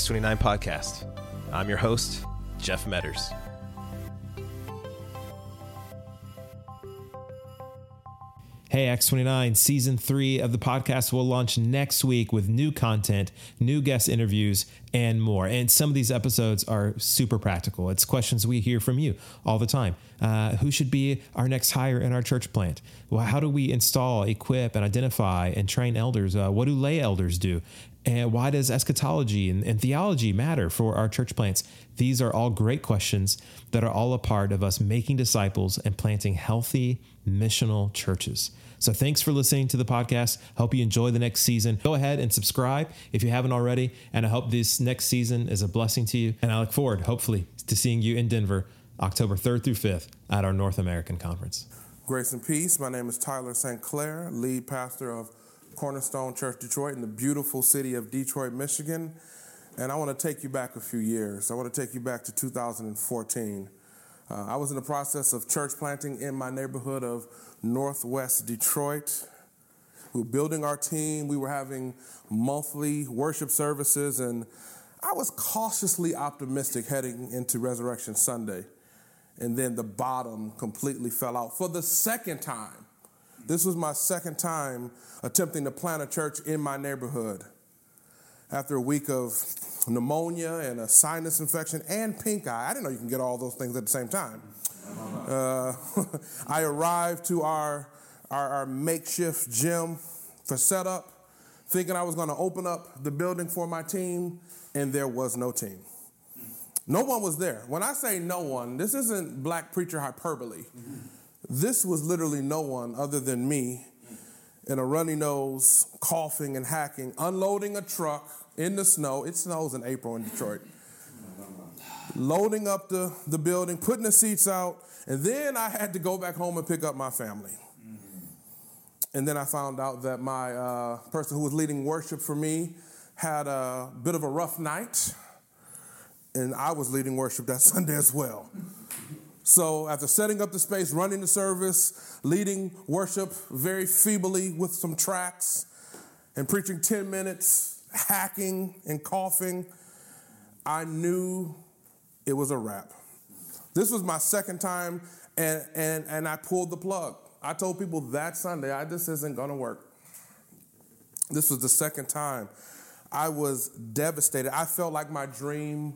Acts 29 podcast. I'm your host, Jeff Medders. Hey, Acts 29, season three of the podcast will launch next week with new content, new guest interviews, and more. And some of these episodes are super practical. It's questions we hear from you all the time. Uh, who should be our next hire in our church plant? Well, how do we install, equip, and identify and train elders? Uh, what do lay elders do? And why does eschatology and, and, theology matter for our church plants? These are all great questions that are all a part of us making disciples and planting healthy, missional churches. So thanks for listening to the podcast. Hope you enjoy the next season. Go ahead and subscribe if you haven't already. And I hope this next season is a blessing to you. And I look forward, hopefully, to seeing you in Denver October 3rd through 5th at our North American Conference. Grace and peace. My name is Tyler St. Clair, lead pastor of Cornerstone Church Detroit in the beautiful city of Detroit, Michigan. And I want to take you back a few years. I want to take you back to 2014. Uh, I was in the process of church planting in my neighborhood of Northwest Detroit. We were building our team. We were having monthly worship services, and I was cautiously optimistic heading into Resurrection Sunday. And then the bottom completely fell out for the second time. This was my second time attempting to plant a church in my neighborhood. After a week of pneumonia and a sinus infection and pink eye, I didn't know you can get all those things at the same time. Uh, I arrived to our, our, our makeshift gym for setup, thinking I was going to open up the building for my team, and there was no team. No one was there. When I say no one, this isn't black preacher hyperbole. This was literally no one other than me in a runny nose, coughing and hacking, unloading a truck in the snow. It snows in April in Detroit. Loading up the, the building, putting the seats out, and then I had to go back home and pick up my family. And then I found out that my uh, person who was leading worship for me had a bit of a rough night, and I was leading worship that Sunday as well. So, after setting up the space, running the service, leading worship very feebly with some tracks, and preaching 10 minutes, hacking and coughing, I knew it was a wrap. This was my second time, and, and, and I pulled the plug. I told people that Sunday, I, this isn't gonna work. This was the second time. I was devastated. I felt like my dream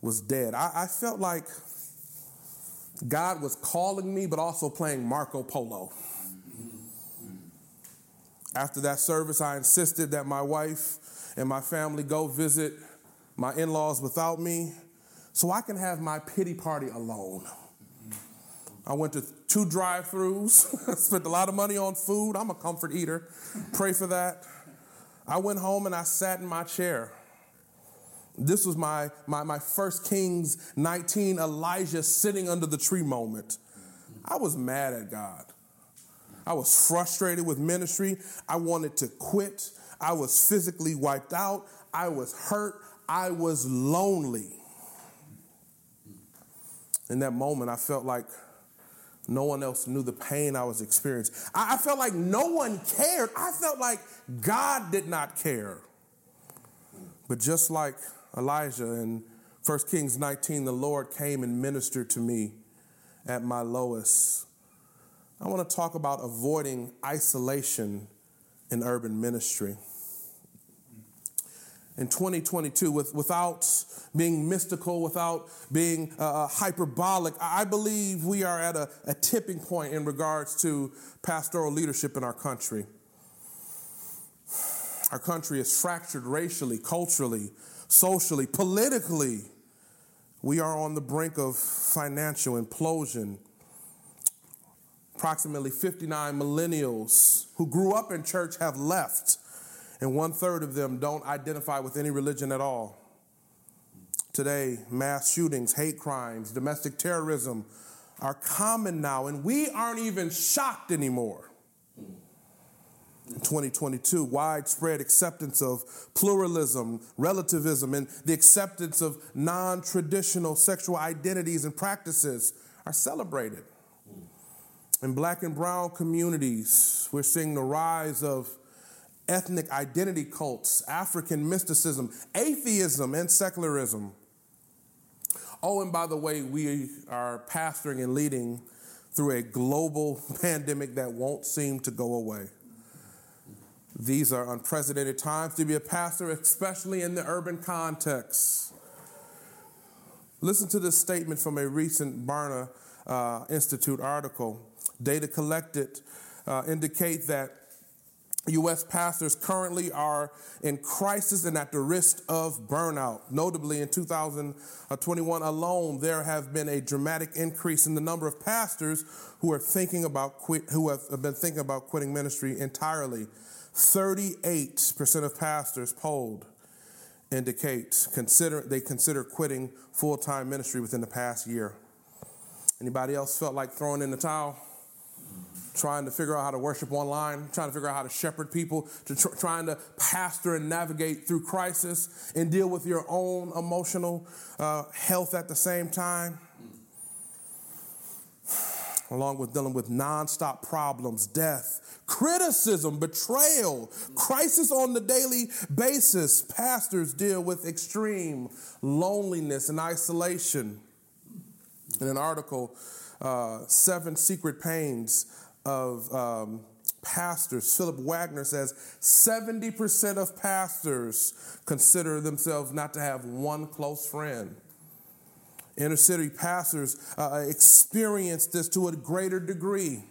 was dead. I, I felt like God was calling me, but also playing Marco Polo. After that service, I insisted that my wife and my family go visit my in laws without me so I can have my pity party alone. I went to two drive throughs, spent a lot of money on food. I'm a comfort eater. Pray for that. I went home and I sat in my chair. This was my, my, my first Kings 19 Elijah sitting under the tree moment. I was mad at God. I was frustrated with ministry. I wanted to quit. I was physically wiped out. I was hurt. I was lonely. In that moment, I felt like no one else knew the pain I was experiencing. I, I felt like no one cared. I felt like God did not care. But just like Elijah in 1 Kings 19, the Lord came and ministered to me at my lowest. I want to talk about avoiding isolation in urban ministry. In 2022, with, without being mystical, without being uh, uh, hyperbolic, I believe we are at a, a tipping point in regards to pastoral leadership in our country. Our country is fractured racially, culturally, socially, politically. We are on the brink of financial implosion. Approximately 59 millennials who grew up in church have left, and one third of them don't identify with any religion at all. Today, mass shootings, hate crimes, domestic terrorism are common now, and we aren't even shocked anymore. 2022, widespread acceptance of pluralism, relativism, and the acceptance of non traditional sexual identities and practices are celebrated. In black and brown communities, we're seeing the rise of ethnic identity cults, African mysticism, atheism, and secularism. Oh, and by the way, we are pastoring and leading through a global pandemic that won't seem to go away. These are unprecedented times to be a pastor, especially in the urban context. Listen to this statement from a recent Barna uh, Institute article. Data collected uh, indicate that U.S. pastors currently are in crisis and at the risk of burnout. Notably, in 2021 alone, there have been a dramatic increase in the number of pastors who are thinking about quit, who have been thinking about quitting ministry entirely. 38% of pastors polled indicate consider they consider quitting full-time ministry within the past year. Anybody else felt like throwing in the towel? Trying to figure out how to worship online, trying to figure out how to shepherd people, to tr- trying to pastor and navigate through crisis and deal with your own emotional uh, health at the same time along with dealing with nonstop problems, death, criticism, betrayal, crisis on the daily basis. Pastors deal with extreme loneliness and isolation. In an article, uh, Seven Secret Pains of um, Pastors, Philip Wagner says 70% of pastors consider themselves not to have one close friend. Inner city pastors uh, experience this to a greater degree.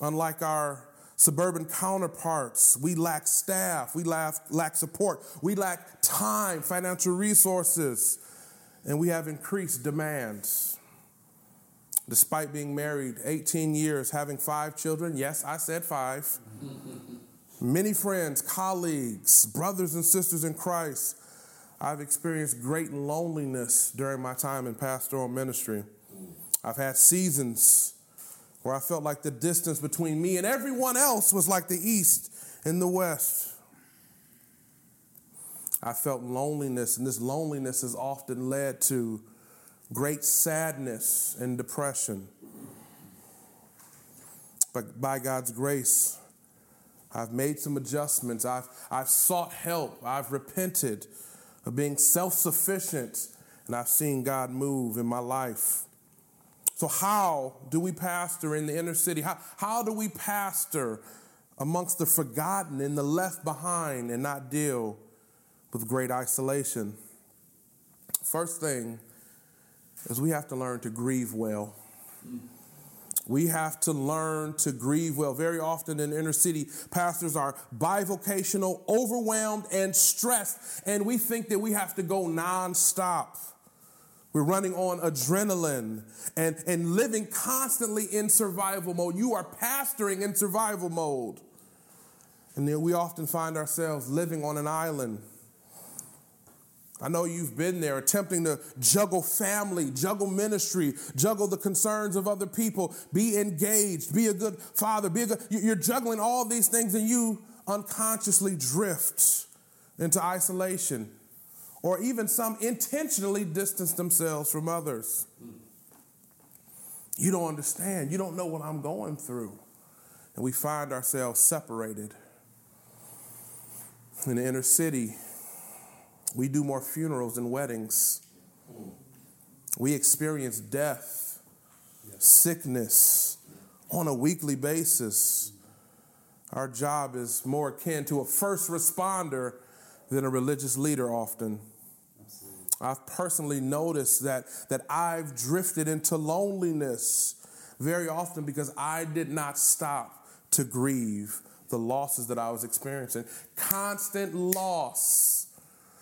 Unlike our suburban counterparts, we lack staff, we lack, lack support, we lack time, financial resources, and we have increased demands. Despite being married 18 years, having five children, yes, I said five, many friends, colleagues, brothers and sisters in Christ, I've experienced great loneliness during my time in pastoral ministry. I've had seasons where I felt like the distance between me and everyone else was like the east and the west. I felt loneliness, and this loneliness has often led to great sadness and depression. But by God's grace, I've made some adjustments. I've, I've sought help. I've repented of being self sufficient, and I've seen God move in my life. So, how do we pastor in the inner city? How, how do we pastor amongst the forgotten and the left behind and not deal with great isolation? First thing is we have to learn to grieve well. We have to learn to grieve well. Very often in inner city, pastors are bivocational, overwhelmed, and stressed, and we think that we have to go nonstop. We're running on adrenaline and, and living constantly in survival mode. You are pastoring in survival mode. And we often find ourselves living on an island I know you've been there attempting to juggle family, juggle ministry, juggle the concerns of other people, be engaged, be a good father, be a good, you're juggling all these things and you unconsciously drift into isolation or even some intentionally distance themselves from others. You don't understand. You don't know what I'm going through. And we find ourselves separated. In the inner city, we do more funerals than weddings. We experience death, sickness on a weekly basis. Our job is more akin to a first responder than a religious leader often. I've personally noticed that, that I've drifted into loneliness very often because I did not stop to grieve the losses that I was experiencing. Constant loss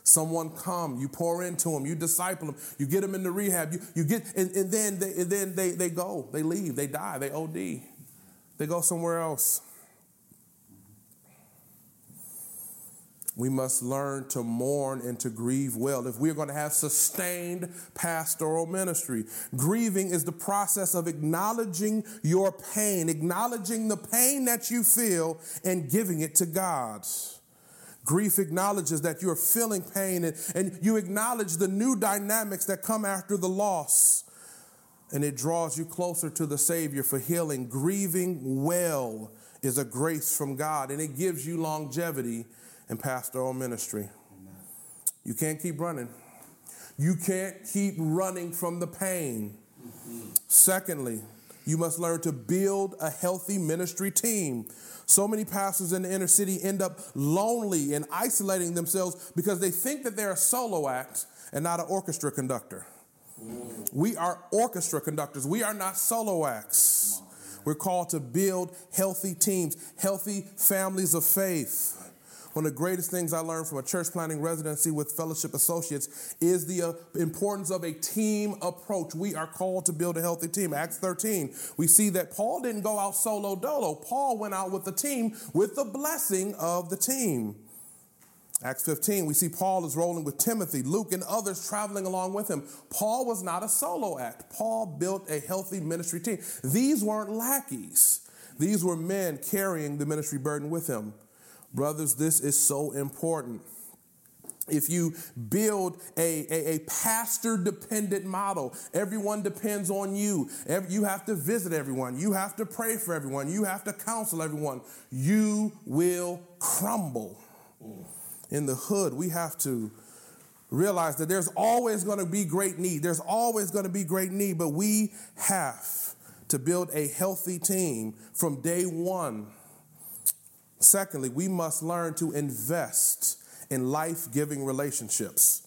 Someone come, you pour into them, you disciple them, you get them into rehab, you, you get, and, and then, they, and then they, they go, they leave, they die, they OD, they go somewhere else. We must learn to mourn and to grieve well if we're going to have sustained pastoral ministry. Grieving is the process of acknowledging your pain, acknowledging the pain that you feel, and giving it to God. Grief acknowledges that you're feeling pain and, and you acknowledge the new dynamics that come after the loss. And it draws you closer to the Savior for healing. Grieving well is a grace from God, and it gives you longevity in pastoral ministry. You can't keep running. You can't keep running from the pain. Secondly, you must learn to build a healthy ministry team. So many pastors in the inner city end up lonely and isolating themselves because they think that they're a solo act and not an orchestra conductor. We are orchestra conductors, we are not solo acts. We're called to build healthy teams, healthy families of faith. One of the greatest things I learned from a church planting residency with Fellowship Associates is the uh, importance of a team approach. We are called to build a healthy team. Acts 13, we see that Paul didn't go out solo dolo. Paul went out with the team with the blessing of the team. Acts 15, we see Paul is rolling with Timothy, Luke, and others traveling along with him. Paul was not a solo act. Paul built a healthy ministry team. These weren't lackeys, these were men carrying the ministry burden with him. Brothers, this is so important. If you build a, a, a pastor dependent model, everyone depends on you. Every, you have to visit everyone. You have to pray for everyone. You have to counsel everyone. You will crumble. In the hood, we have to realize that there's always going to be great need. There's always going to be great need, but we have to build a healthy team from day one Secondly, we must learn to invest in life giving relationships,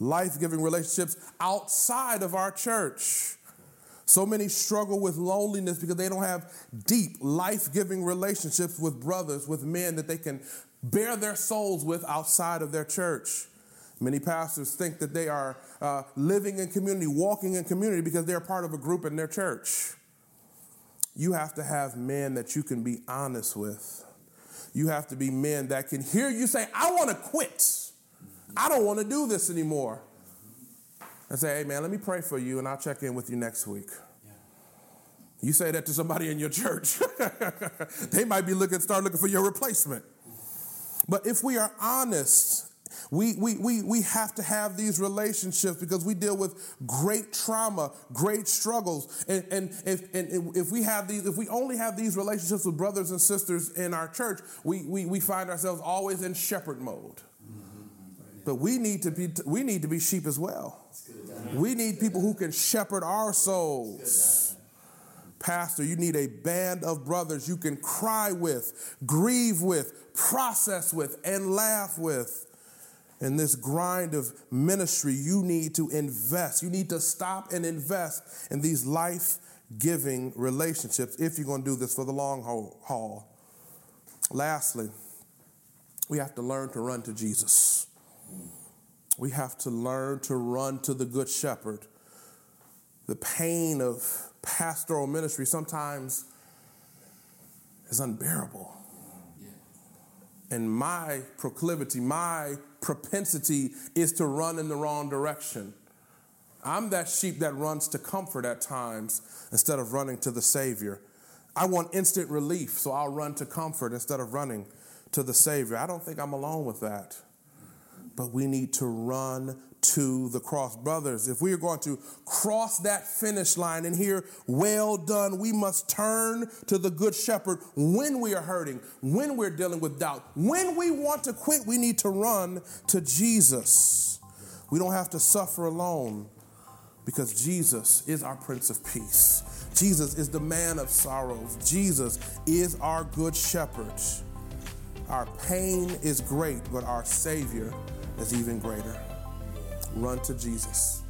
life giving relationships outside of our church. So many struggle with loneliness because they don't have deep, life giving relationships with brothers, with men that they can bear their souls with outside of their church. Many pastors think that they are uh, living in community, walking in community because they're part of a group in their church. You have to have men that you can be honest with you have to be men that can hear you say, I want to quit. I don't want to do this anymore. And say, hey, man, let me pray for you and I'll check in with you next week. You say that to somebody in your church, they might be looking, start looking for your replacement. But if we are honest we, we, we, we have to have these relationships because we deal with great trauma, great struggles. And, and, if, and if we have these, if we only have these relationships with brothers and sisters in our church, we, we, we find ourselves always in shepherd mode. But we need to be we need to be sheep as well. We need people who can shepherd our souls. Pastor, you need a band of brothers you can cry with, grieve with, process with, and laugh with in this grind of ministry, you need to invest. You need to stop and invest in these life giving relationships if you're going to do this for the long haul. Lastly, we have to learn to run to Jesus. We have to learn to run to the Good Shepherd. The pain of pastoral ministry sometimes is unbearable. And my proclivity, my propensity is to run in the wrong direction. I'm that sheep that runs to comfort at times instead of running to the Savior. I want instant relief, so I'll run to comfort instead of running to the Savior. I don't think I'm alone with that. But we need to run to the cross. Brothers, if we are going to cross that finish line and hear, well done, we must turn to the good shepherd when we are hurting, when we're dealing with doubt. When we want to quit, we need to run to Jesus. We don't have to suffer alone because Jesus is our Prince of Peace. Jesus is the man of sorrows. Jesus is our good shepherd. Our pain is great, but our Savior is even greater run to Jesus.